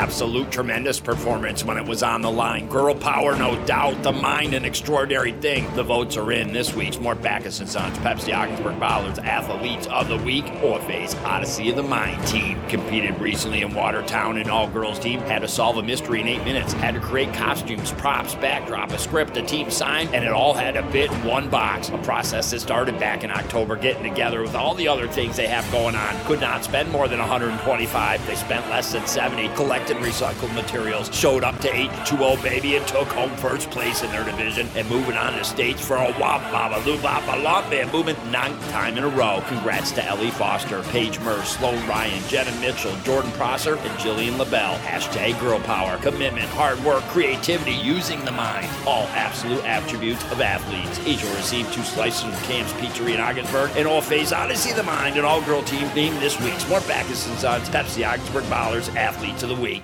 absolute tremendous performance when it was on the line. Girl power, no doubt. The mind, an extraordinary thing. The votes are in this week's More Backus and Sons Pepsi Ogdensburg Ballers Athletes of the Week. OFA's Odyssey of the Mind team competed recently in Watertown. An all-girls team had to solve a mystery in eight minutes. Had to create costumes, props, backdrop, a script, a team sign, and it all had to fit in one box. A process that started back in October, getting together with all the other things they have going on. Could not spend more than 125. They spent less than 70. Collected recycled materials. Showed up to H2O baby and took home first place in their division. And moving on to states for a wop baba loo baba lop man movement ninth time in a row. Congrats to Ellie Foster, Paige Murr, Sloan Ryan, Jenna Mitchell, Jordan Prosser, and Jillian LaBelle. Hashtag girl power, commitment, hard work, creativity, using the mind. All absolute attributes of athletes. Each will receive two slices from Cam's Pizzeria in Ogdensburg and OFA's Odyssey of the Mind, and all girl team named this week's More Backus and Sons Pepsi Ogdensburg Ballers Athletes of the Week.